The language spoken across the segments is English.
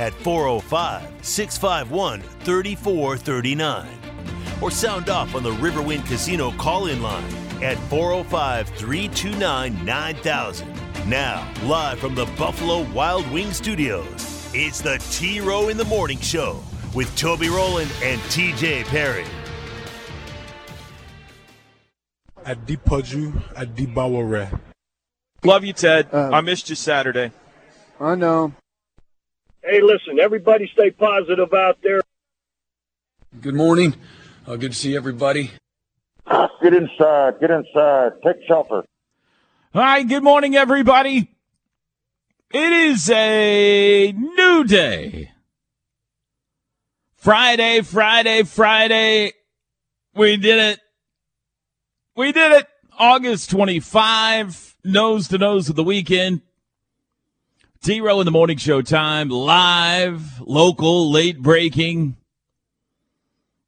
at 405 651 3439 or sound off on the Riverwind Casino call in line at 405 329 9000. Now, live from the Buffalo Wild Wing Studios, it's the T Row in the Morning Show with Toby Rowland and TJ Perry. Adipaju Adibaware. Love you, Ted. Uh, I missed you Saturday. I know. Hey, listen, everybody stay positive out there. Good morning. Uh, good to see everybody. Get inside. Get inside. Take shelter. Hi, good morning, everybody. It is a new day. Friday, Friday, Friday. We did it. We did it. August 25, nose to nose of the weekend. T Row in the morning show time, live, local, late breaking,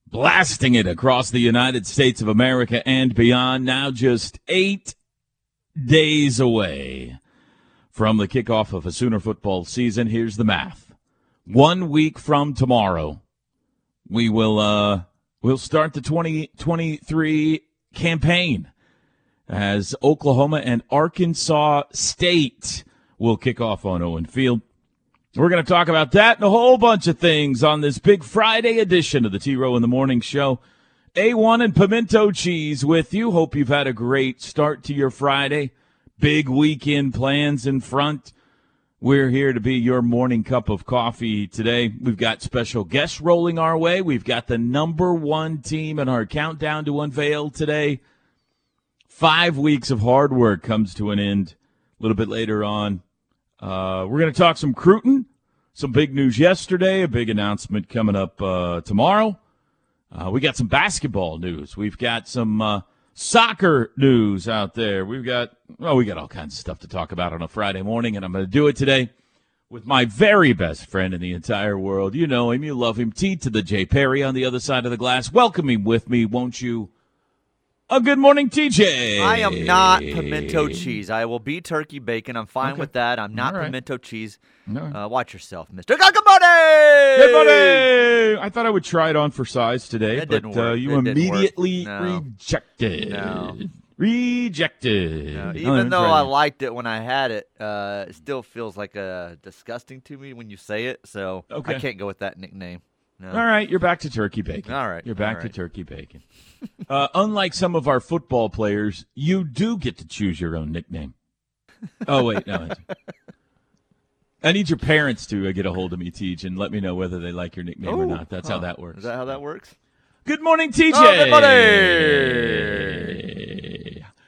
blasting it across the United States of America and beyond. Now just eight days away from the kickoff of a Sooner football season. Here's the math. One week from tomorrow, we will uh we'll start the 2023 campaign as Oklahoma and Arkansas State will kick off on Owen Field. We're going to talk about that and a whole bunch of things on this big Friday edition of the T Row in the Morning Show. A1 and pimento cheese with you. Hope you've had a great start to your Friday. Big weekend plans in front. We're here to be your morning cup of coffee today. We've got special guests rolling our way. We've got the number one team in our countdown to unveil today. Five weeks of hard work comes to an end a little bit later on. Uh, we're going to talk some Cruton, some big news yesterday, a big announcement coming up uh, tomorrow. Uh, we got some basketball news. We've got some uh, soccer news out there. We've got, well, we got all kinds of stuff to talk about on a Friday morning, and I'm going to do it today with my very best friend in the entire world. You know him, you love him. T to the J. Perry on the other side of the glass. Welcome him with me, won't you? A good morning, TJ. I am not pimento cheese. I will be turkey bacon. I'm fine Okay. with that. I'm not right. pimento cheese. Right. Uh, watch yourself, Mister. Good morning. Good morning. I thought I would try it on for size today, It but uh, you It immediately No. rejected. No. Rejected. Oh, even though. I liked it when I had it, uh, it still feels like uh, disgusting to me when you say it. So Okay. I can't go with that nickname. No. All right, you're back to turkey bacon. All right, You're back all to turkey bacon. uh, unlike some of our football players, you do get to choose your own nickname. Oh, wait, no. I need your parents to uh, get a hold of me, Teach, and let me know whether they like your nickname or not. That's how that works. Is that how that works? Good morning, TJ. Oh, good morning.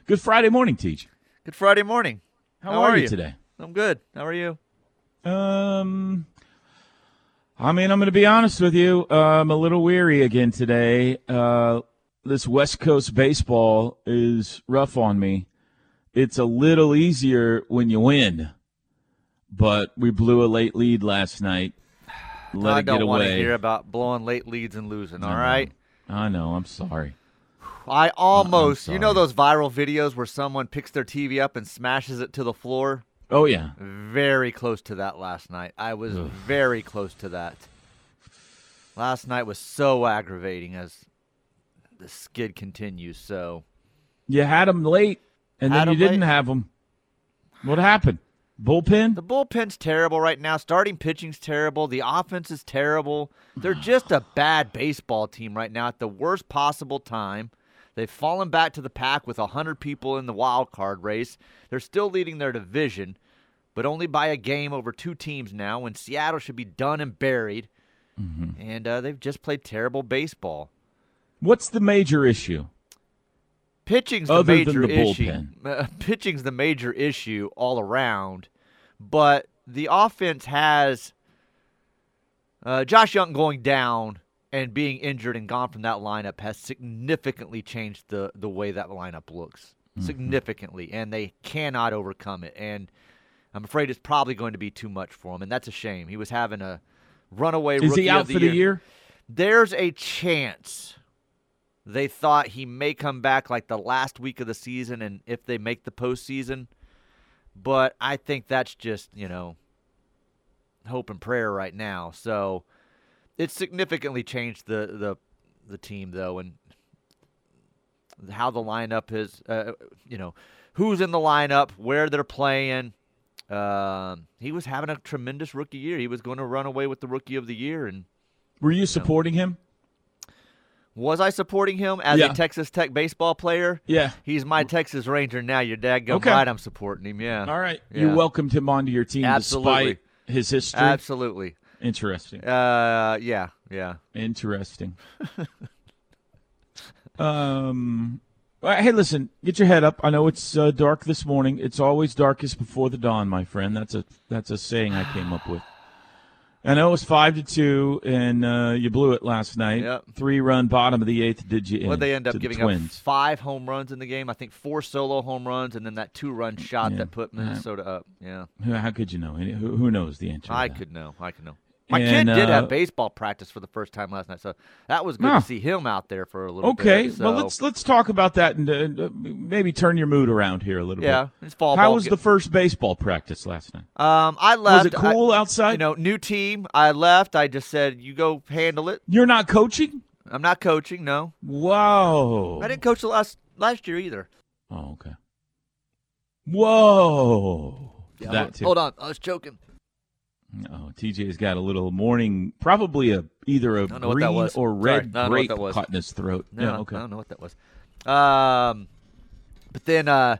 Good Friday morning, Teach. Good Friday morning. How, How are, are you? today? I'm good. How are you? Um, I mean, I'm going to be honest with you. Uh, I'm a little weary again today. Uh, this West Coast baseball is rough on me. It's a little easier when you win, but we blew a late lead last night. Let I it get don't want to hear about blowing late leads and losing. All I right. I know. I'm sorry. I almost, you know, those viral videos where someone picks their TV up and smashes it to the floor. Oh yeah. Very close to that last night. I was very close to that. Last night was so aggravating as the skid continues. So You had them late, and Had then you didn't late. have them. What happened? Bullpen? the bullpen's terrible right now. Starting pitching's terrible. The offense is terrible. They're just a bad baseball team right now at the worst possible time. They've fallen back to the pack with 100 people in the wild card race. They're still leading their division, but only by a game over two teams now when Seattle should be done and buried. And uh, they've just played terrible baseball. What's the major issue? Pitching's the Other major the issue. Uh, pitching's the major issue all around, but the offense has Uh, Josh Jung going down and being injured and gone from that lineup has significantly changed the the way that lineup looks. Mm-hmm. Significantly, and they cannot overcome it. And I'm afraid it's probably going to be too much for him, and that's a shame. He was having a runaway. Is rookie he out of the for the year? There's a chance. They thought he may come back like the last week of the season, and if they make the postseason, but I think that's just you know hope and prayer right now. So it's significantly changed the the the team though, and how the lineup is. Uh, you know, who's in the lineup, where they're playing. Um, he was having a tremendous rookie year. He was going to run away with the rookie of the year, and Were you supporting him? was I supporting him as Yeah. a Texas Tech baseball player? Yeah. He's my Texas Ranger now. Your dad go Okay. right. I'm supporting him. Yeah. All right. Yeah. You welcomed him onto your team Absolutely. despite his history. Absolutely. Interesting. Uh, yeah, yeah. Interesting. um. Hey, listen. Get your head up. I know it's uh, dark this morning. It's always darkest before the dawn, my friend. That's a that's a saying I came up with. I know it was five to two, and uh, you blew it last night. Yep. Three run bottom of the eighth. Did you? What they end up giving up Twins? five home runs in the game. I think four solo home runs, and then that two-run shot Yeah. that put Minnesota up. Yeah, How could you know? Who, who knows the answer? I could know. I could know. My And, kid did uh, have baseball practice for the first time last night, so that was good Huh. to see him out there for a little bit. Okay, bit. well let's let's talk about that and uh, uh, maybe turn your mood around here a little Yeah, bit. Yeah, it's fall How was the first baseball practice last night? Um, I left. Was it cool I- outside? You know, new team. I left. I just said, "You go handle it." You're not coaching? I'm not coaching. No, Whoa! I didn't coach the last last year either. Oh, okay. Whoa! Yeah, that hold, too. hold on, I was choking. Oh, TJ's got a little morning, probably a either a don't know what that green was. or red I don't know what grape that was. caught in his throat. No, yeah, okay. I don't know what that was. Um, but then uh,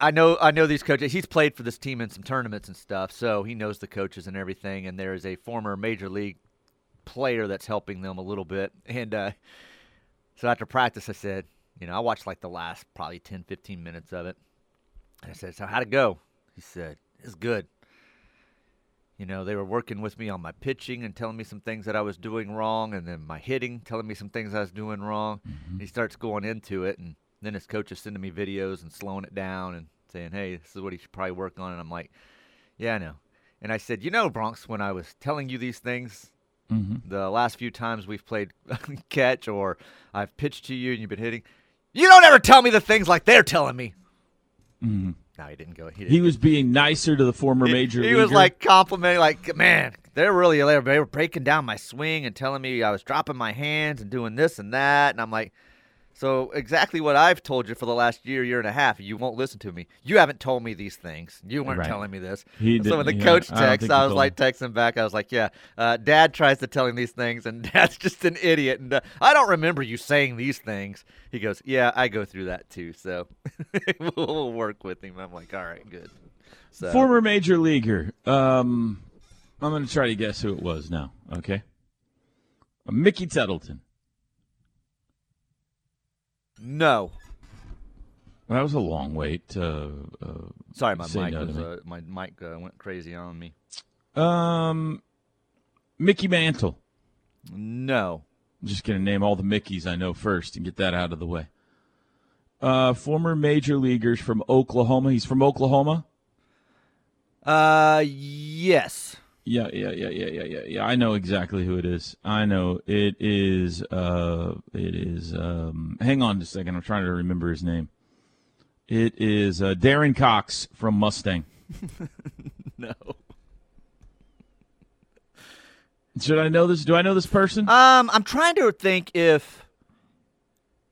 I know I know these coaches. He's played for this team in some tournaments and stuff, so he knows the coaches and everything. And there is a former major league player that's helping them a little bit. And uh, so after practice, I said, you know, I watched like the last probably 10, 15 minutes of it. And I said, so how'd it go? He said, it's good. You know, they were working with me on my pitching and telling me some things that I was doing wrong, and then my hitting, telling me some things I was doing wrong. Mm-hmm. He starts going into it, and then his coach is sending me videos and slowing it down and saying, "Hey, this is what he should probably work on." And I'm like, "Yeah, I know." And I said, "You know, Bronx, when I was telling you these things, mm-hmm. the last few times we've played catch or I've pitched to you and you've been hitting, you don't ever tell me the things like they're telling me." Mm-hmm. No, he didn't go. He, didn't He was being nicer to the former he, major he leaguer. was like complimenting, like, man, they're really they were, they were breaking down my swing and telling me I was dropping my hands and doing this and that, and I'm like, so exactly what I've told you for the last year, year and a half. You won't listen to me. You haven't told me these things. You weren't Right. telling me this. He so when the yeah, coach texts, think I was like texting back. I was like, yeah, uh, Dad tries to tell him these things, and Dad's just an idiot. And uh, I don't remember you saying these things. He goes, yeah, I go through that too. So we'll work with him. I'm like, all right, good. So former major leaguer. Um, I'm going to try to guess who it was now. Okay, Mickey Tettleton. No. Well, that was a long wait. Uh, uh, Sorry, my mic no was uh, my mic uh, went crazy on me. um, Mickey Mantle. No, I'm just going to name all the Mickeys I know first and get that out of the way. Uh, former major leaguers from Oklahoma. He's from Oklahoma. uh, yes, Yeah, yeah, yeah, yeah, yeah, yeah, yeah. I know exactly who it is. I know it is. Uh, it is. Um, hang on just a second. I'm trying to remember his name. It is uh, Darren Cox from Mustang. no. Should I know this? Do I know this person? Um, I'm trying to think if.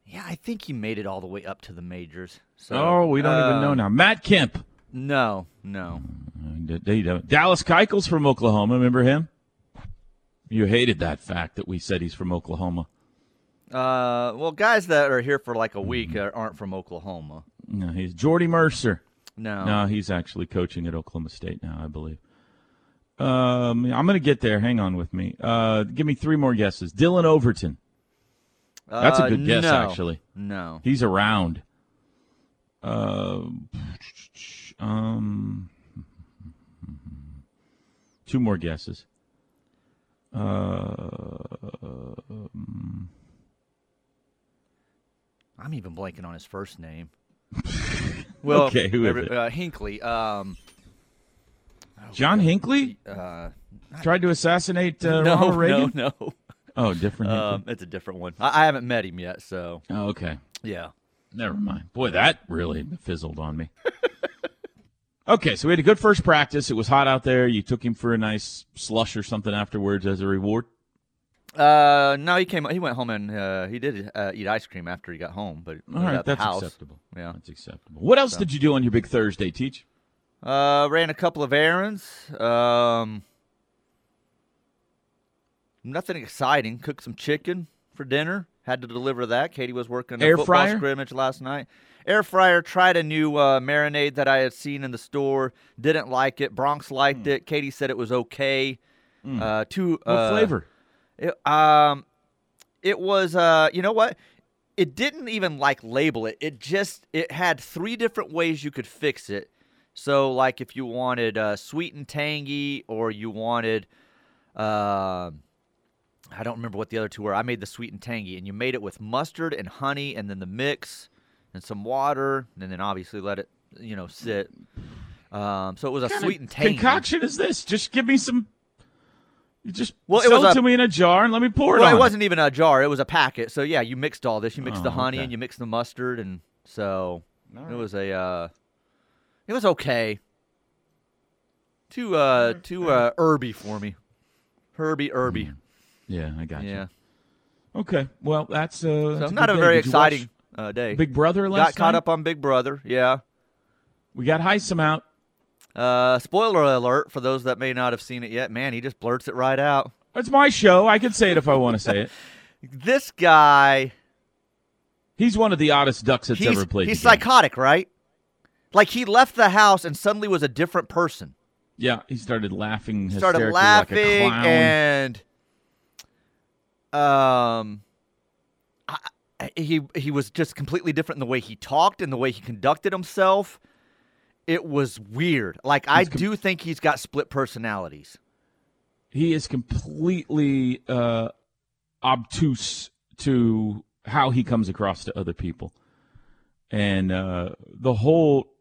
Yeah, I think he made it all the way up to the majors. So, oh, we don't even uh, know now. Matt Kemp. No, no. Uh, they don't- Dallas Keuchel's from Oklahoma. Remember him? You hated that fact that we said he's from Oklahoma. Uh, well, guys that are here for like a week uh, aren't from Oklahoma. No, he's Jordy Mercer. No. No, he's actually coaching at Oklahoma State now, I believe. Um, I'm going to get there. Hang on with me. Uh, give me three more guesses. Dillon Overton. That's a Uh, good guess, no. actually. No. He's around. Uh, um, two more guesses. Uh, I'm even blanking on his first name. well, Okay, who is every- it? Uh, Hinkley. Um, John Hinckley uh, tried to assassinate uh, no, Ronald Reagan. no, no. Oh, different. Um, it's a different one. I, I haven't met him yet, so oh, okay. yeah. Never mind. Boy, that really fizzled on me. okay, so we had a good first practice. It was hot out there. You took him for a nice slush or something afterwards as a reward. Uh, no, he came. He went home and uh, he did uh, eat ice cream after he got home, but All right, that's acceptable. Yeah. That's acceptable. What else did you do on your big Thursday, Teach? Uh, ran a couple of errands. Um, nothing exciting. Cooked some chicken for dinner. Had to deliver that. Katie was working a Air football fryer? scrimmage last night. Air fryer. Tried a new uh, marinade that I had seen in the store. Didn't like it. Bronx liked it. Katie said it was okay. Uh, too. What uh, flavor? It, um, it was. Uh, you know what? It didn't even like label it. It just it had three different ways you could fix it. So like if you wanted uh, sweet and tangy, or you wanted, uh, I don't remember what the other two were. I made the sweet and tangy, and you made it with mustard and honey, and then the mix and some water, and then obviously let it you know sit. Um, so it was a Kind of sweet and tangy. concoction is this? Just give me some. You just Well, it sell was it a- to me in a jar and let me pour it Well, on. it wasn't even a jar; it was a packet. So yeah, you mixed all this. You mixed the Oh, honey okay. and you mixed the mustard, and so All it was a. Uh, it was okay. Too uh too uh herby for me. Herby herby. Yeah, I got Yeah. you. Okay, well that's uh. So that's not good a very Did exciting uh, day. Big Brother Got caught night? up on Big Brother. Yeah. We got Hisam out. Uh, spoiler alert for those that may not have seen it yet. Man, he just blurts it right out. It's my show. I can say it if I want to say it. This guy, He's one of the oddest ducks that's ever played. he's psychotic, right? Like he left the house and suddenly was a different person. Yeah, he started laughing. started hysterically laughing like a clown. and um I, he he was just completely different in the way he talked and the way he conducted himself it was weird like i com- do think he's got split personalities he is completely uh, obtuse to how he comes across to other people, and uh, the whole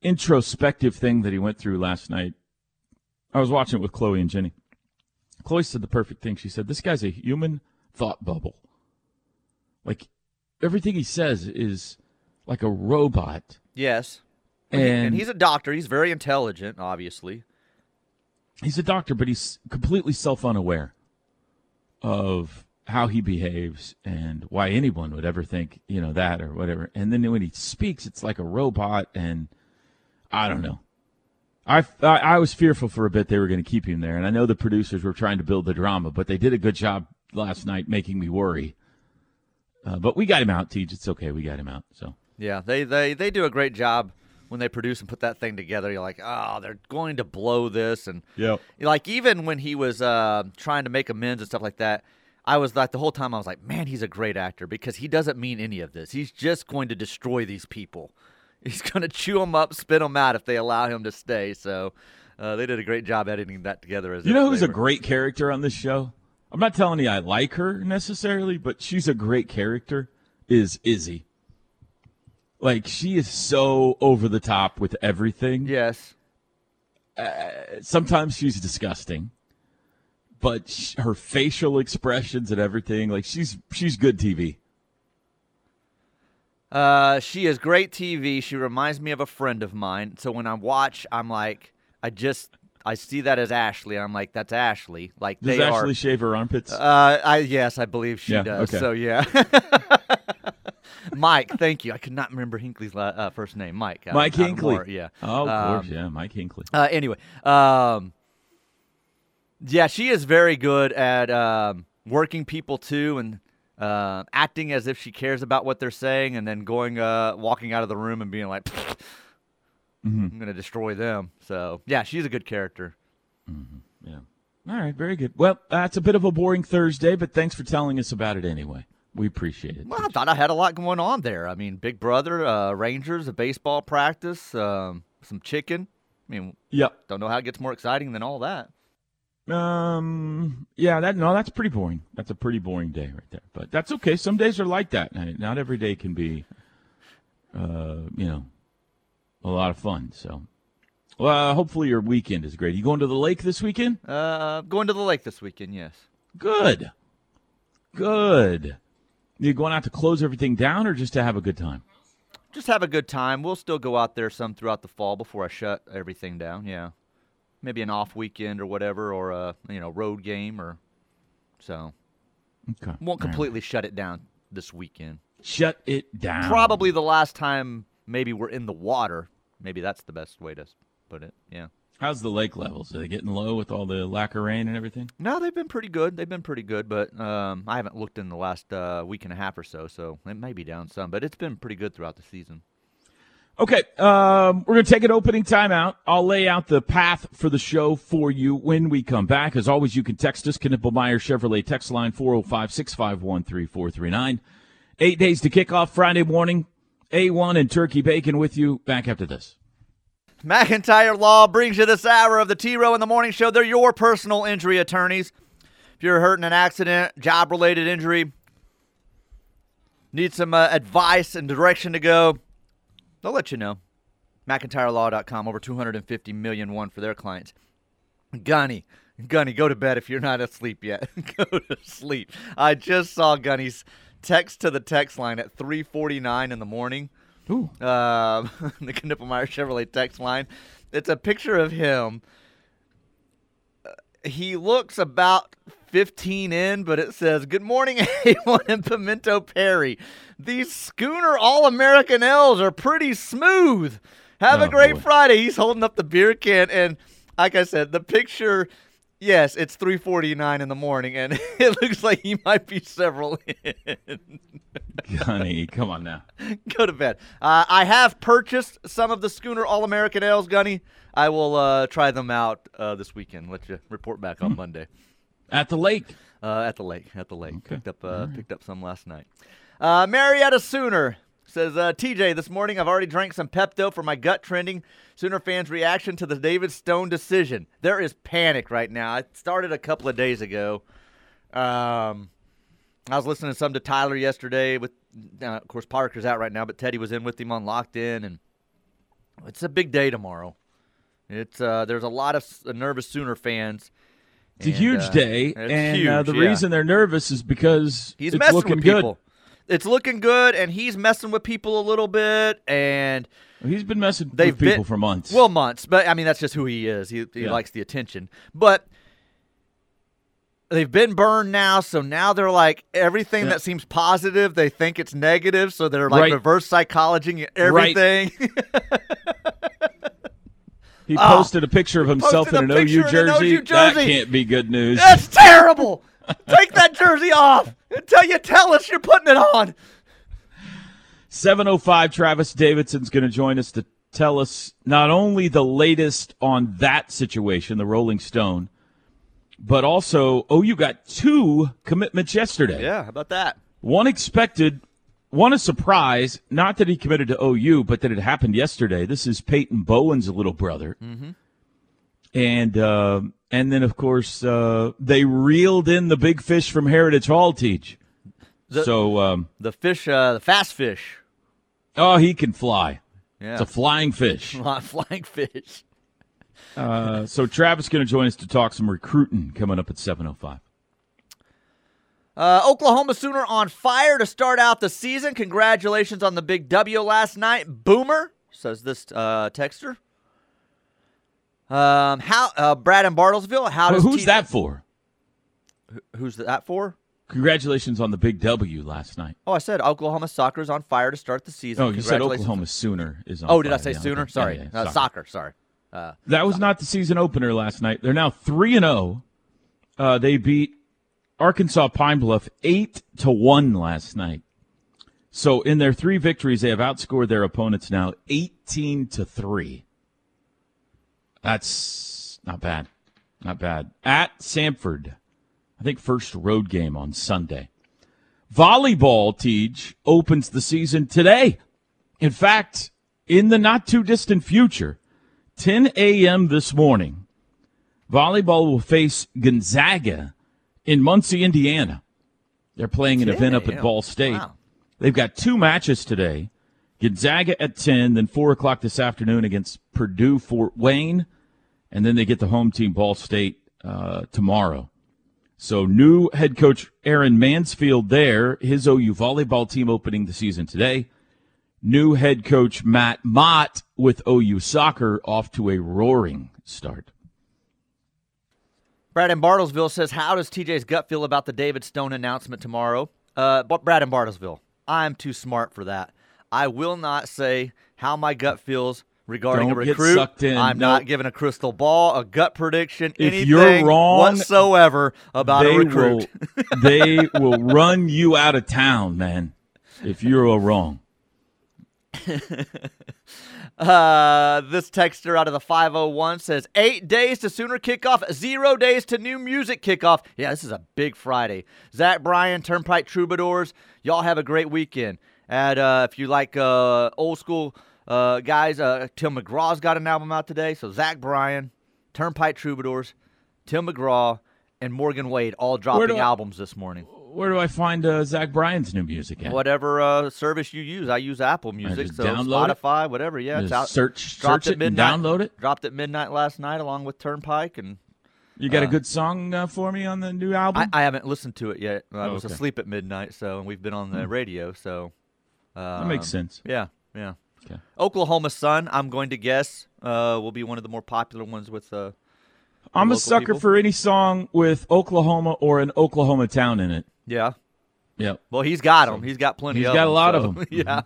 introspective thing that he went through last night. I was watching it with Chloe and Jenny. Chloe said the perfect thing. She said, "This guy's a human thought bubble. Like everything he says is like a robot." yes And, and he's a doctor he's very intelligent obviously he's a doctor, but he's completely self unaware of how he behaves and why anyone would ever think, you know, that or whatever. And then when he speaks, it's like a robot, and I don't know. I, I, was fearful for a bit they were going to keep him there, and I know the producers were trying to build the drama, but they did a good job last night making me worry. Uh, but we got him out, Teach. It's okay. We got him out. So yeah they they they do a great job when they produce and put that thing together you're like oh they're going to blow this and yeah, like even when he was uh, trying to make amends and stuff like that i was like the whole time i was like man he's a great actor because he doesn't mean any of this he's just going to destroy these people he's going to chew them up spit them out if they allow him to stay so uh, they did a great job editing that together as You know who's a great character on this show? I'm not telling you I like her necessarily, but she's a great character. Is Izzy? Like she is so over the top with everything. yes Sometimes she's disgusting, but sh- her facial expressions and everything, like she's she's good TV. Uh, she is great TV. She reminds me of a friend of mine. So when I watch, I'm like, I just I see that as Ashley. I'm like, that's Ashley. Like Does they Ashley are. shave her armpits? Uh, I yes, I believe she Yeah, does. okay. So yeah. Mike, thank you. I could not remember Hinkley's uh, first name. Mike. Mike out Hinckley. Yeah. Oh, of course, Um, yeah, Mike Hinkley. Uh, anyway, um, yeah, she is very good at um, working people too, and uh, acting as if she cares about what they're saying, and then going, uh, walking out of the room and being like, Mm-hmm. "I'm gonna destroy them." So yeah, she's a good character. Yeah. All right, very good. Well, that's a bit of a boring Thursday, but thanks for telling us about it anyway. We appreciate it. Well, I thought I had a lot going on there. I mean, Big Brother, uh, Rangers, a baseball practice, um, some chicken. I mean, Yep. don't know how it gets more exciting than all that. Um. Yeah. That no. That's pretty boring. That's a pretty boring day right there. But that's okay. Some days are like that. Not every day can be, uh, you know, a lot of fun. So, well, hopefully your weekend is great. You going to the lake this weekend? Uh, going to the lake this weekend. Yes. Good. Good. You going out to close everything down, or just to have a good time? Just have a good time. We'll still go out there some throughout the fall before I shut everything down. Yeah maybe an off weekend or whatever, or a you know road game, or so. Okay. Won't completely right. shut it down this weekend. Shut it down. Probably the last time maybe we're in the water. Maybe that's the best way to put it. Yeah. How's the lake levels? Are they getting low with all the lack of rain and everything? No, they've been pretty good. They've been pretty good, but um, I haven't looked in the last uh, week and a half or so, so it may be down some. But it's been pretty good throughout the season. Okay, um, we're going to take an opening timeout. I'll lay out the path for the show for you when we come back. As always, you can text us, Knippelmier Chevrolet text line 405 651 3439. Eight days to kick off Friday morning. A1 and Turkey Bacon with you. Back after this. McIntyre Law brings you this hour of the T Row in the Morning Show. They're your personal injury attorneys. If you're hurt in an accident, job related injury, need some uh, advice and direction to go, They'll let you know. McIntyreLaw.com, over 250 million one for their clients. Gunny, Gunny, go to bed if you're not asleep yet. go to sleep. I just saw Gunny's text to the text line at 3:49 in the morning. Ooh. Uh, the Knippelmier Chevrolet text line. It's a picture of him. He looks about 15 in, but it says, Good morning, A1 and Pimento Perry. These Schooner All American Ales are pretty smooth. Have oh, a great boy. Friday. He's holding up the beer can, and like I said, the picture. Yes, it's 3:49 in the morning, and it looks like he might be several in. Gunny, come on now. Go to bed. Uh, I have purchased some of the Schooner All American Ales, Gunny. I will uh, try them out uh, this weekend. Let you report back on hmm. Monday. At the lake. Uh, at the lake. At the lake. Okay. Picked up uh, right. picked up some last night. Uh, Marietta Sooner says uh, TJ this morning I've already drank some Pepto for my gut trending. Sooner fans' reaction to the David Stone decision. There is panic right now. It started a couple of days ago. Um, I was listening to some to Tyler yesterday. With uh, of course Parker's out right now, but Teddy was in with him on Locked In, and it's a big day tomorrow. It's uh, there's a lot of nervous Sooner fans it's and, a huge uh, day, and huge, uh, the yeah. reason they're nervous is because he's it's messing looking with people. Good. It's looking good, and he's messing with people a little bit, and he's been messing with people been, for months. Well, months, but I mean that's just who he is. He, he yeah. likes the attention, but they've been burned now, so now they're like everything yeah. that seems positive, they think it's negative, so they're like right. reverse psychology everything. Right. He oh, posted a picture of himself in an OU jersey. OU jersey. That can't be good news. That's terrible. Take that jersey off until you tell us you're putting it on. 705 Travis Davidson's going to join us to tell us not only the latest on that situation, the Rolling Stone, but also oh, you got two commitments yesterday. Yeah, how about that? One expected, one a surprise, not that he committed to OU, but that it happened yesterday. This is Peyton Bowen's little brother. Mm-hmm. And uh, and then, of course, uh, they reeled in the big fish from Heritage Hall, Teach. The, so um, the fish, uh, the fast fish. Oh, he can fly. Yeah. It's a flying fish. flying fish. uh, so Travis going to join us to talk some recruiting coming up at 7.05. Uh, Oklahoma Sooner on fire to start out the season. Congratulations on the big W last night. Boomer, says this uh, texter. Um, how uh, Brad in Bartlesville? How well, does who's T- that for? Who's that for? Congratulations on the big W last night. Oh, I said Oklahoma soccer is on fire to start the season. Oh, you said Oklahoma Sooner is on. Oh, fire. did I say yeah, Sooner? Sorry, yeah, yeah, uh, soccer. soccer. Sorry. Uh, that was soccer. not the season opener last night. They're now three and zero. Oh. Uh, they beat Arkansas Pine Bluff eight to one last night. So in their three victories, they have outscored their opponents now eighteen to three. That's not bad, not bad. At Samford, I think first road game on Sunday. Volleyball, Teach, opens the season today. In fact, in the not too distant future, 10 a.m. this morning, Volleyball will face Gonzaga in Muncie, Indiana. They're playing an event up at Ball State. Wow. They've got two matches today. Gonzaga at 10, then 4 o'clock this afternoon against Purdue Fort Wayne, and then they get the home team Ball State uh, tomorrow. So new head coach Aaron Mansfield there, his OU volleyball team opening the season today. New head coach Matt Mott with OU soccer off to a roaring start. Brad in Bartlesville says, "How does TJ's gut feel about the David Stone announcement tomorrow?" Uh, Brad in Bartlesville, I'm too smart for that. I will not say how my gut feels regarding Don't a recruit. sucked in. I'm not giving a crystal ball, a gut prediction, If anything you're wrong, whatsoever about a recruit. will they will run you out of town, man. If you're wrong. Uh, this texter out of the 501 says eight days to Sooner kickoff, zero days to new music kickoff. Yeah, this is a big Friday. Zach Bryan, Turnpike Troubadours, y'all have a great weekend. And uh, if you like uh, old school uh, guys, uh, Tim McGraw's got an album out today. So Zach Bryan, Turnpike Troubadours, Tim McGraw, and Morgan Wade all dropping I- albums this morning. Where do I find uh, Zach Bryan's new music at? Whatever uh, service you use, I use Apple Music, so download it? Spotify, whatever. Yeah, it's out. search dropped search at it and midnight. download it. Dropped at midnight last night, along with Turnpike, and You got a Uh, good song uh, for me on the new album? I, I haven't listened to it yet. I Oh, was okay. asleep at midnight, so and we've been on the radio, so that makes um, sense. Yeah, yeah. Okay. Oklahoma Sun, I'm going to guess, uh, will be one of the more popular ones with. Uh, I'm a sucker people? for any song with Oklahoma or an Oklahoma town in it. yeah. Yep. Well, he's got them. He's got plenty He's got a them. lot of them. yeah.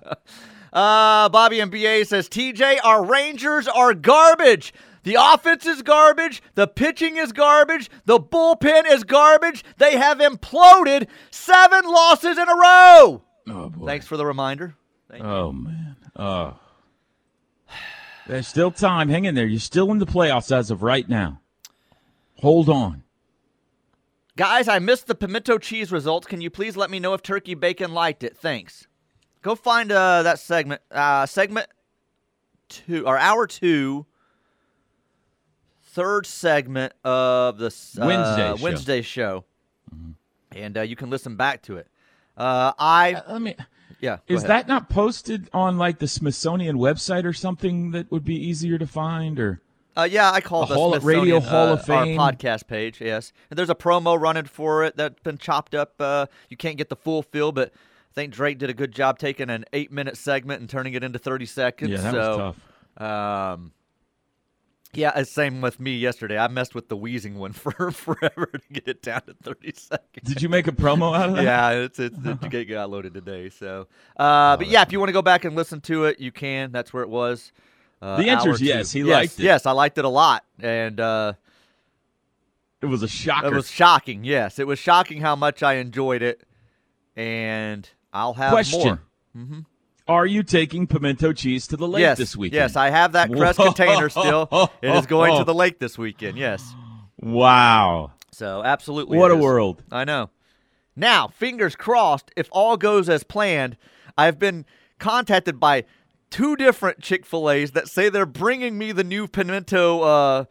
Uh, Bobby MBA says, TJ, our Rangers are garbage. The offense is garbage. The pitching is garbage. The bullpen is garbage. They have imploded seven losses in a row. Oh boy. Thanks for the reminder. Thank you. Oh man. Oh. There's still time. Hang in there. You're still in the playoffs as of right now. Hold on. Guys, I missed the pimento cheese results. Can you please let me know if turkey bacon liked it? Thanks. Go find uh, that segment. Uh, segment two or hour two. Third segment of the uh, Wednesday show. Mm-hmm. Show, and uh, you can listen back to it. Uh, I Let me. yeah. Is ahead. that not posted on like the Smithsonian website or something that would be easier to find? Or Uh, yeah, I call it the Hall of- Radio Hall uh, of Fame. our podcast page. Yes, and there's a promo running for it that's been chopped up. Uh, you can't get the full feel, but I think Drake did a good job taking an eight-minute segment and turning it into 30 seconds. yeah, that so, was tough. Um, yeah, same with me yesterday. I messed with the wheezing one for forever to get it down to 30 seconds. Did you make a promo out of that? yeah, it's it's it get- got loaded today. So, uh, but yeah, if you want to go back and listen to it, you can. That's where it was. Uh, The answer is two. yes, he yes, liked it. Yes, I liked it a lot, and uh, It was a shocker. it was shocking. Yes, it was shocking how much I enjoyed it, and I'll have Question. more. Are you taking pimento cheese to the lake yes, this weekend? yes, I have that crest Whoa. container still. It is going to the lake this weekend. Yes, Wow. so absolutely. What a world. I know. Now, fingers crossed, if all goes as planned, I've been contacted by two different Chick fil A's that say they're bringing me the new pimento, uh,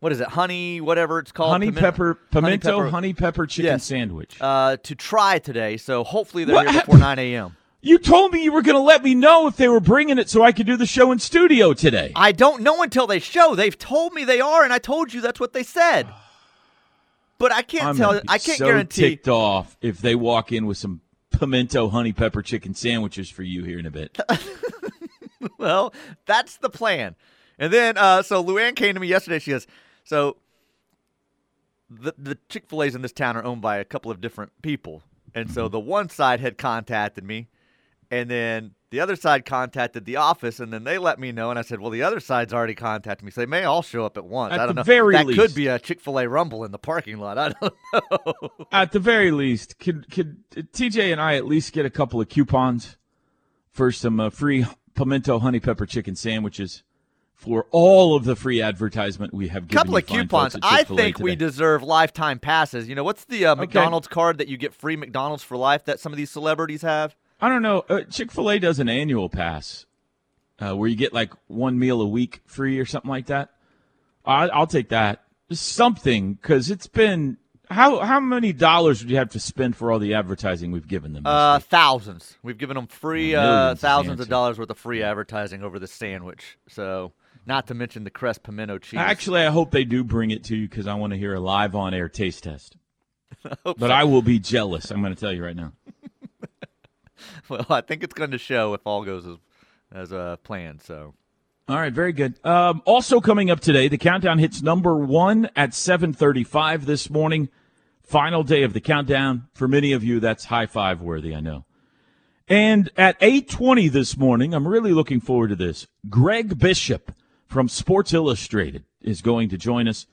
what is it, honey, whatever it's called? honey Pimen- pepper, pimento, pepper, honey pepper chicken Yes. sandwich. Uh, to try today. So hopefully they're What here before 9 a.m. you told me you were going to let me know if they were bringing it so I could do the show in studio today. I don't know until they show. They've told me they are, and I told you that's what they said. But I can't I'm tell. I can't so guarantee. ticked off if they walk in with some pimento honey pepper chicken sandwiches for you here in a bit. well, that's the plan. And then, uh, so Luann came to me yesterday. She goes, so the the Chick Fil A's in this town are owned by a couple of different people, and so the one side had contacted me, and then the other side contacted the office, and then they let me know, and I said, well, the other side's already contacted me, so they may all show up at once. At I don't know. very that could be a Chick Fil A rumble in the parking lot. I don't know. At the very least, could could TJ and I at least get a couple of coupons for some uh, free pimento honey pepper chicken sandwiches for all of the free advertisement we have given couple of coupons. I think we deserve lifetime passes. You know, what's the uh, McDonald's card that you get free McDonald's for life that some of these celebrities have? I don't know. Uh, Chick Fil A does an annual pass uh, where you get like one meal a week free or something like that. I, I'll take that. something because it's been how how many dollars would you have to spend for all the advertising we've given them? Uh, thousands. We've given them free uh, thousands of dollars worth of free advertising over the sandwich. So, not to mention the Crest pimento cheese. Actually, I hope they do bring it to you because I want to hear a live on air taste test. hope But so. I will be jealous. I'm going to tell you right now. well, I think it's going to show if all goes as as uh, planned. So, All right, very good. Um, also coming up today, the countdown hits number one at 7:35 this morning. Final day of the countdown. For many of you, that's high five worthy. I know. And at 8:20 this morning, I'm really looking forward to this. Greg Bishop from Sports Illustrated is going to join us.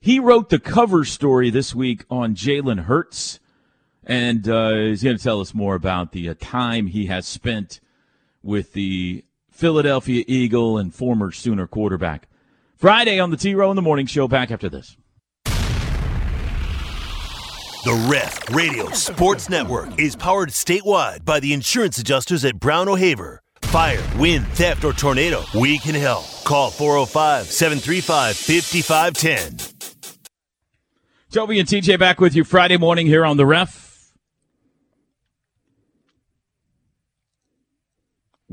He wrote the cover story this week on Jalen Hurts, and uh, he's going to tell us more about the uh, time he has spent with the Philadelphia Eagle and former Sooner quarterback. Friday on the T Row in the Morning Show. Back after this. The Ref Radio Sports Network is powered statewide by the insurance adjusters at Brown O'Haver. Fire, wind, theft, or tornado, we can help. Call 405 735 5510. Toby and TJ back with you Friday morning here on the Ref.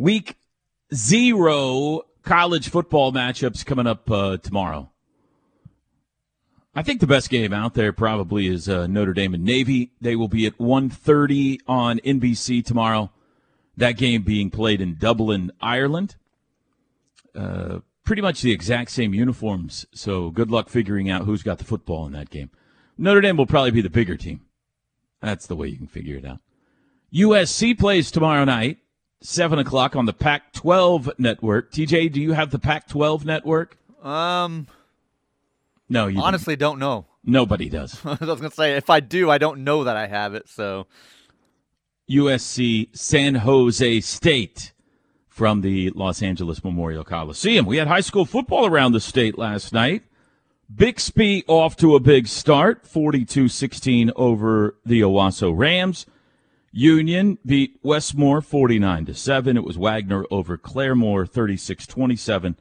Week zero college football matchups coming up uh, tomorrow. I think the best game out there probably is uh, Notre Dame and Navy. They will be at 1.30 on NBC tomorrow. That game being played in Dublin, Ireland. Uh, pretty much the exact same uniforms, so good luck figuring out who's got the football in that game. Notre Dame will probably be the bigger team. That's the way you can figure it out. USC plays tomorrow night, 7 o'clock on the Pac 12 network. TJ, do you have the Pac 12 network? um, No, you don't. honestly, don't know. Nobody does. I was going to say if I do, I don't know that I have it. So, USC San Jose State from the Los Angeles Memorial Coliseum. We had high school football around the state last night. Bixby off to a big start, 42-16 over the Owasso Rams. Union beat Westmoore 49 to 7. It was Wagoner over Claremore 36-27.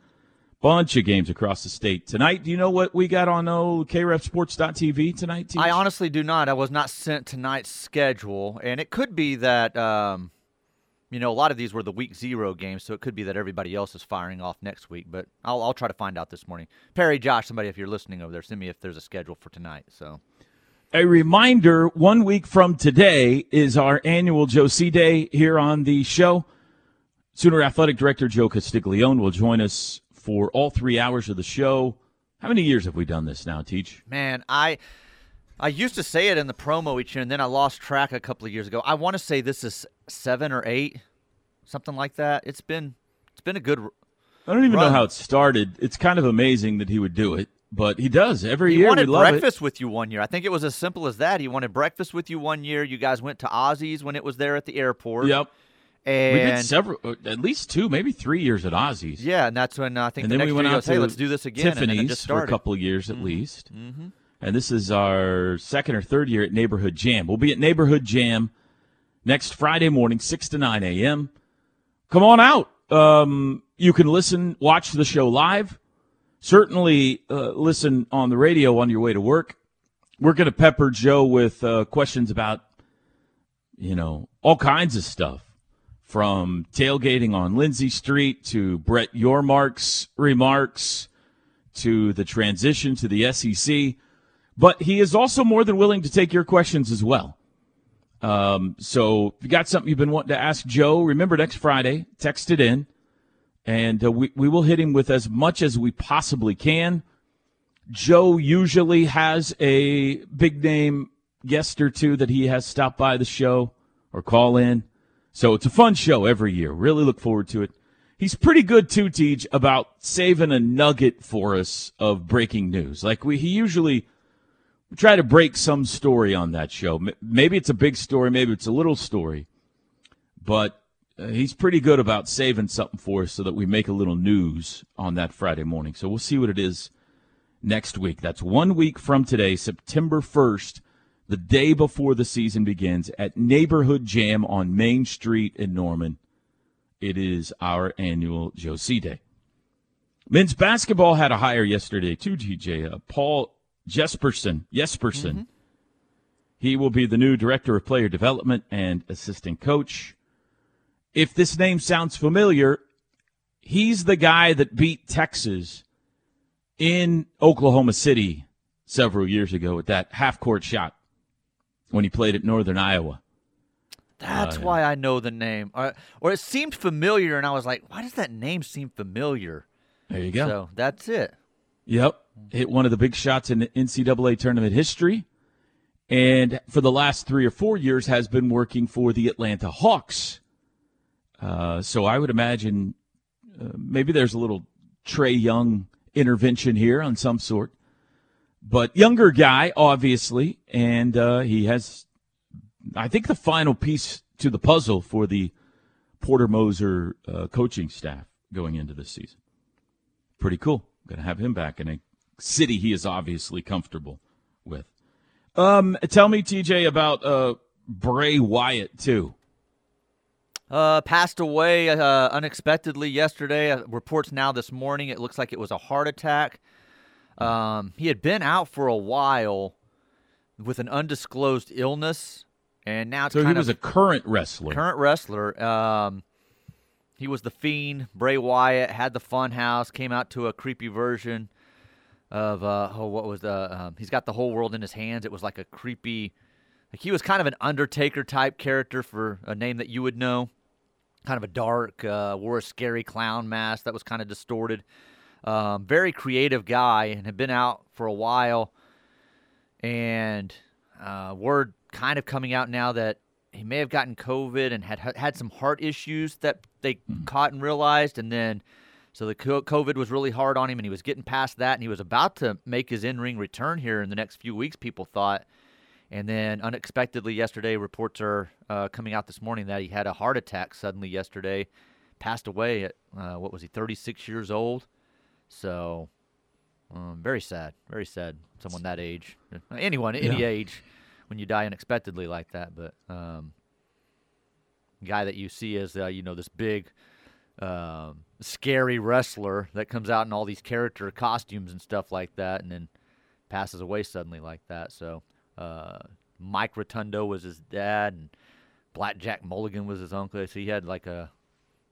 Bunch of games across the state tonight. Do you know what we got on oh, KREFSports.tv tonight? I honestly do not. I was not sent tonight's schedule, and it could be that um, you know a lot of these were the week zero games, so it could be that everybody else is firing off next week. But I'll I'll try to find out this morning. Perry, Josh, somebody, if you're listening over there, send me if there's a schedule for tonight. So A reminder one week from today is our annual Joe C Day here on the show. Sooner Athletic Director Joe Castiglione will join us for all three hours of the show. How many years have we done this now, Teach? man, I. I used to say it in the promo each year, and then I lost track a couple of years ago. I want to say this is seven or eight, something like that. It's been, it's been a good. I don't even know how it started. It's kind of amazing that he would do it, but he does every He year. wanted we love breakfast with you one year. I think it was as simple as that. He wanted breakfast with you one year. You guys went to Ozzy's when it was there at the airport. Yep. And we did several, uh, at least two, maybe three years at Ozzy's. yeah, and that's when uh, I think and the then next we went out goes, to "Hey, let's do this again." and Tiffany's just for a couple of years at least. Mm-hmm. And this is our second or third year at Neighborhood Jam. We'll be at Neighborhood Jam next Friday morning, 6 to 9 a.m. Come on out. Um, you can listen, watch the show live. Certainly uh, listen on the radio on your way to work. We're going to pepper Joe with uh, questions about, you know, all kinds of stuff from tailgating on Lindsey Street to Brett Yormark's remarks to the transition to the SEC. But he is also more than willing to take your questions as well. Um, so if you got something you've been wanting to ask Joe, remember next Friday, text it in, and uh, we, we will hit him with as much as we possibly can. Joe usually has a big name guest or two that he has stopped by the show or call in. So it's a fun show every year. Really look forward to it. He's pretty good too, Teach, about saving a nugget for us of breaking news. Like we, he usually we try to break some story on that show. Maybe it's a big story, maybe it's a little story, but he's pretty good about saving something for us so that we make a little news on that Friday morning. So we'll see what it is next week. That's one week from today, September 1st, the day before the season begins at Neighborhood Jam on Main Street in Norman. It is our annual C Day. Men's basketball had a hire yesterday too, TJ. Uh, Paul Jesperson. Jesperson. Mm-hmm. He will be the new director of player development and assistant coach. If this name sounds familiar, he's the guy that beat Texas in Oklahoma City several years ago with that half court shot when he played at Northern Iowa. That's uh, why I know the name. Or, or, it seemed familiar, and I was like, why does that name seem familiar? There you go. So that's it. Yep. Hit one of the big shots in NCAA tournament history. And for the last three or four years has been working for the Atlanta Hawks. Uh, so I would imagine uh, maybe there's a little Trae Young intervention here on some sort. But younger guy, obviously, and uh, he has, I think, the final piece to the puzzle for the Porter Moser uh, coaching staff going into this season. Pretty cool. Going to have him back in a city he is obviously comfortable with. Um, tell me, TJ, about uh, Bray Wyatt too. Uh, passed away uh, unexpectedly yesterday. Uh, reports now this morning. It looks like it was a heart attack. Um, he had been out for a while with an undisclosed illness, and now it's so he was a current wrestler. Current wrestler. Um, he was the Fiend. Bray Wyatt had the Fun House. Came out to a creepy version of uh, oh, what was the? Um, he's got the whole world in his hands. It was like a creepy. Like he was kind of an Undertaker type character for a name that you would know kind of a dark, uh, wore a scary clown mask that was kind of distorted. Um, very creative guy and had been out for a while. And uh, word kind of coming out now that he may have gotten COVID and had had some heart issues that they mm-hmm. caught and realized. And then, so the COVID was really hard on him, and he was getting past that, and he was about to make his in ring return here in the next few weeks. People thought, and then unexpectedly yesterday, reports are uh, coming out this morning that he had a heart attack suddenly yesterday, passed away at uh, what was he, 36 years old. So um, very sad, very sad. Someone that age, anyone any yeah. age, when you die unexpectedly like that. But um, guy that you see as uh, you know this big. Um, scary wrestler that comes out in all these character costumes and stuff like that, and then passes away suddenly like that. So uh, Mike Rotundo was his dad, and Blackjack Mulligan was his uncle. So he had like a,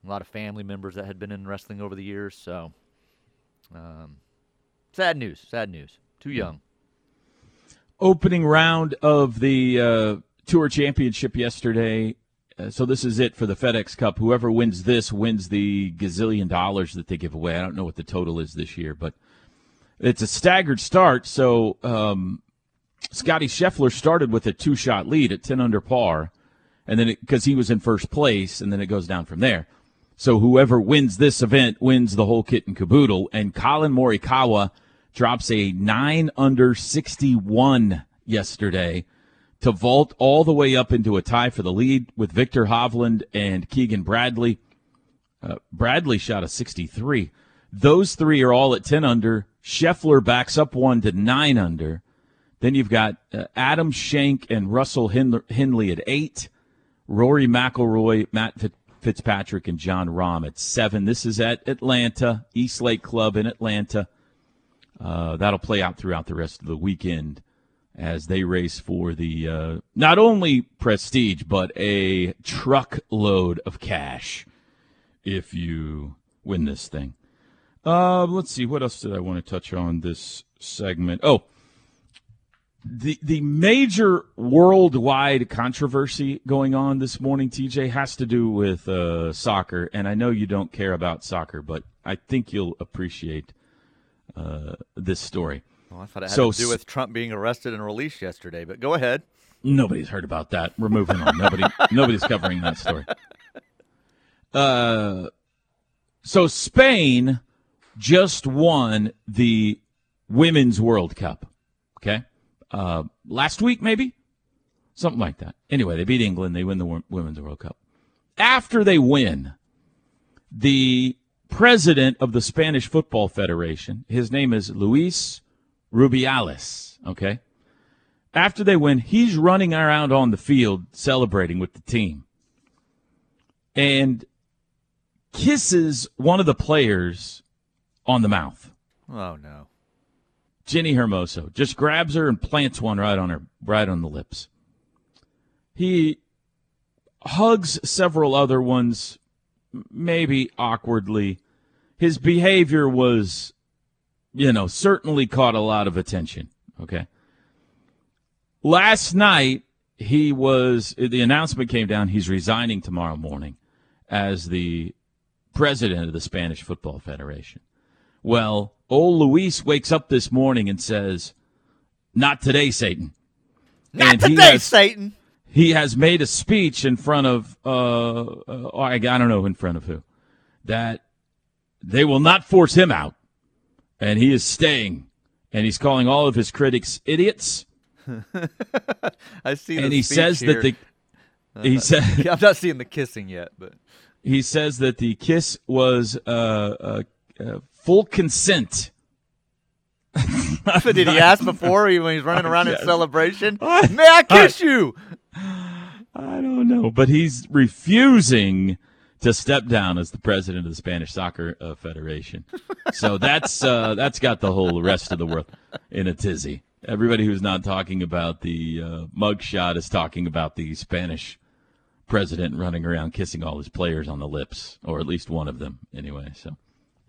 a lot of family members that had been in wrestling over the years. So, um, sad news. Sad news. Too young. Opening round of the uh, Tour Championship yesterday. Uh, so this is it for the FedEx Cup. Whoever wins this wins the gazillion dollars that they give away. I don't know what the total is this year, but it's a staggered start. So um, Scotty Scheffler started with a two shot lead at 10 under par, and then because he was in first place, and then it goes down from there. So whoever wins this event wins the whole kit and caboodle. And Collin Morikawa drops a 9 under 61 yesterday to vault all the way up into a tie for the lead with Viktor Hovland and Keegan Bradley. Uh, Bradley shot a 63. Those three are all at 10 under. Scheffler backs up one to 9 under. Then you've got uh, Adam Schenk and Russell Henley at eight, Rory McIlroy, Matt Fitzpatrick, and Jon Rahm at seven. This is at Atlanta, East Lake Club in Atlanta. Uh, that'll play out throughout the rest of the weekend as they race for the uh, not only prestige but a truckload of cash if you win this thing. Uh, let's see what else did I want to touch on this segment. Oh the the major worldwide controversy going on this morning, TJ, has to do with uh, soccer, and I know you don't care about soccer, but I think you'll appreciate uh, this story. Well, I thought it had so, to do with Trump being arrested and released yesterday, but go ahead. Nobody's heard about that. We're moving on. Nobody, nobody's covering that story. Uh, so Spain just won the Women's World Cup. Okay uh, last week, maybe something like that. Anyway, they beat England. They win the Women's World Cup. After they win, the president of the Spanish Football Federation, his name is Luis Rubiales. Okay. After they win, he's running around on the field celebrating with the team and kisses one of the players on the mouth. Oh no. Jenni Hermoso just grabs her and plants one right on her, right on the lips. He hugs several other ones, maybe awkwardly. His behavior was, you know, certainly caught a lot of attention. Okay. Last night, he was, the announcement came down, he's resigning tomorrow morning as the president of the Spanish Football Federation. Well, old Luis wakes up this morning and says, Not today, Satan. Not And he today, has- Satan. he has made a speech in front of uh, uh I, don't know in front of who that they will not force him out and he is staying and he's calling all of his critics idiots I see. That. And he says here. that the he said I'm not seeing the kissing yet, but he says that the kiss was uh, uh, uh full consent did he ask before he- when he's running around in celebration? May I kiss you? I don't know, but he's refusing to step down as the president of the Spanish Soccer uh, Federation. So that's uh, that's got the whole rest of the world in a tizzy. Everybody who's not talking about the uh, mugshot is talking about the Spanish president running around kissing all his players on the lips, or at least one of them, anyway. So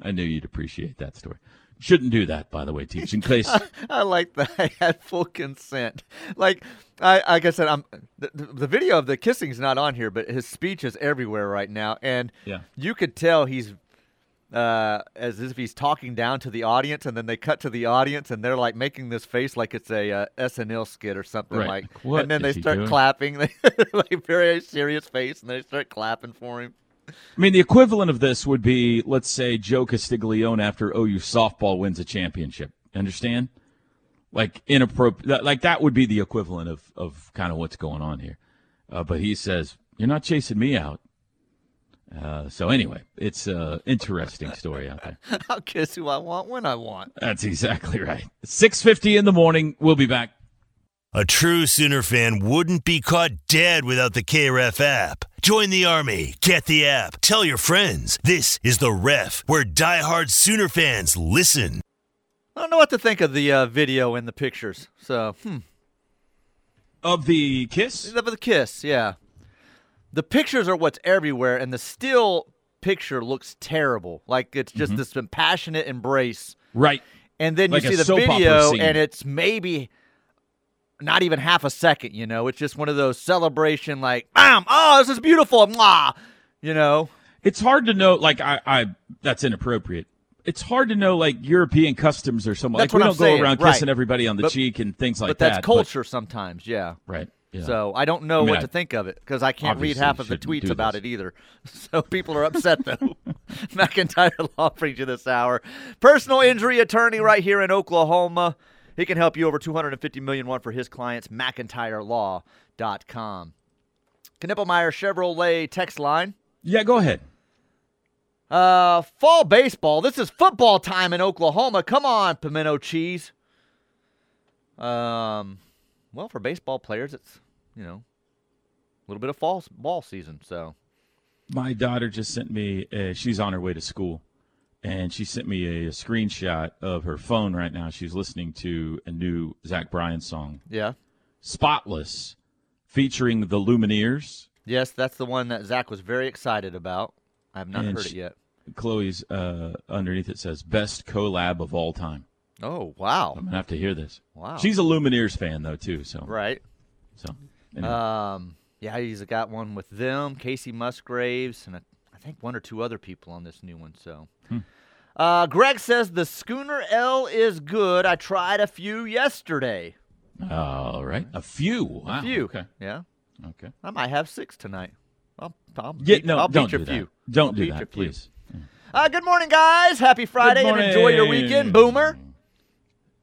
I knew you'd appreciate that story. Shouldn't do that, by the way, teach. In case I like that. I had full consent. Like I, like I said, I'm the, the video of the kissing's not on here, but his speech is everywhere right now, and Yeah. you could tell he's uh, as if he's talking down to the audience, and then they cut to the audience, and they're like making this face like it's a uh, SNL skit or something Right. like, What and then they start doing? clapping, like very serious face, and they start clapping for him. I mean, the equivalent of this would be, let's say, Joe Castiglione after OU softball wins a championship. Understand? Like inappropriate. That, like that would be the equivalent of of kind of what's going on here. Uh, but he says, "You're not chasing me out." Uh, so anyway, it's an interesting story out there. I'll kiss who I want when I want. That's exactly right. Six fifty in the morning. We'll be back. A true Sooner fan wouldn't be caught dead without the KREF app. Join the army. Get the app. Tell your friends. This is the Ref, where diehard Sooner fans listen. I don't know what to think of the uh, video and the pictures. So, hmm. Of the kiss, Of the kiss, yeah. The pictures are what's everywhere, and the still picture looks terrible. Like it's just this passionate embrace. right? And then Like you see the video, and it's maybe not even half a second, you know? It's just one of those celebration, like, bam, oh, this is beautiful, mwah, you know? it's hard to know like I, I that's inappropriate it's hard to know like european customs or something That's like we what don't I'm go saying, around right. kissing everybody on the But- cheek and things like that. but that's that culture sometimes, yeah. right yeah. So I don't know I mean, what I to think of it because I can't read half of the tweets about it either. So people are upset though. McIntyre Law brings you this hour. Personal injury attorney right here in Oklahoma. He can help you over 250 million one for his clients. McIntyreLaw.com. Knippelmier Chevrolet text line. yeah go ahead Uh, fall baseball. This is football time in Oklahoma. Come on, pimento cheese. Um, well, for baseball players, it's you know a little bit of fall ball season. So my daughter just sent me uh, she's on her way to school and she sent me a, a screenshot of her phone right now she's listening to a new zach bryan song yeah, spotless featuring the lumineers yes, that's the one that Zach was very excited about. I have not And heard sh- it yet. chloe's uh, underneath it says best collab of all time Oh wow, i'm gonna have to hear this Wow. she's a lumineers fan though too so right. So, anyway. Um, yeah, he's got one with them, Kacey Musgraves, and I I think one or two other people on this new one. So, Hmm. uh, Greg says the Schooner L is good. I tried a few yesterday. all right, a few. Wow. A few. Okay. Yeah, Okay. I might have six tonight. I'll, I'll Yeah, beat, no, I'll don't beat you do a few. that. Don't I'll do you that, please. Uh, good morning, guys. Happy Friday and enjoy your weekend. Boomer.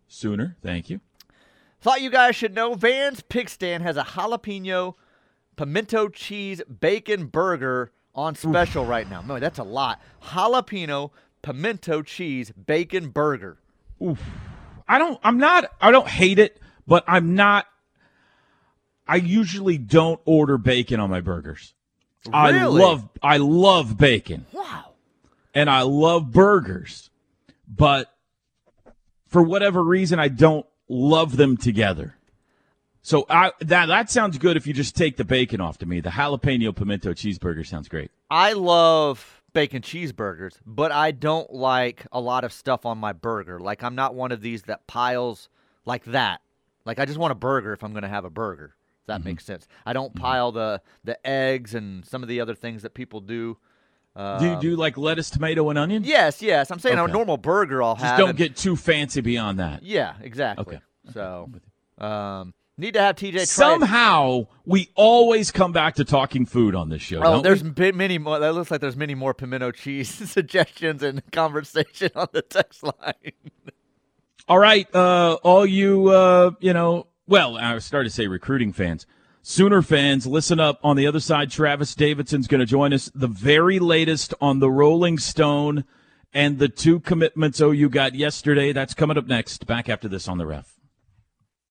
Sooner, thank you. Thought you guys should know Van's Pig Stand has a jalapeno pimento cheese bacon burger on special right now. No, that's a lot. Jalapeno pimento cheese bacon burger. Oof. I don't. I'm not. I don't hate it, but I'm not. I usually don't order bacon on my burgers. Really? I love. I love bacon, Wow. and I love burgers, but for whatever reason, I don't love them together. So I, that that sounds good if you just take the bacon off to me. The jalapeno pimento cheeseburger sounds great. I love bacon cheeseburgers, but I don't like a lot of stuff on my burger. Like I'm not one of these that piles like that. Like I just want a burger if I'm going to have a burger. If that mm-hmm. makes sense. I don't mm-hmm. pile the the eggs and some of the other things that people do. Um, do you do like lettuce, tomato, and onion? Yes, yes. I'm saying okay. a normal burger I'll just have. Just don't get too fancy beyond that. Yeah, exactly. Okay. So, um, Need to have TJ. Somehow we always come back to talking food on this show. Oh, there's we? many more. That looks like there's many more pimento cheese suggestions and conversation on the text line. all right, uh, all you, uh, you know, well, I started to say recruiting fans. Sooner fans, listen up. On the other side, Travis Davidson's going to join us. The very latest on the Rolling Stone and the two commitments OU got yesterday. That's coming up next. Back after this on the ref.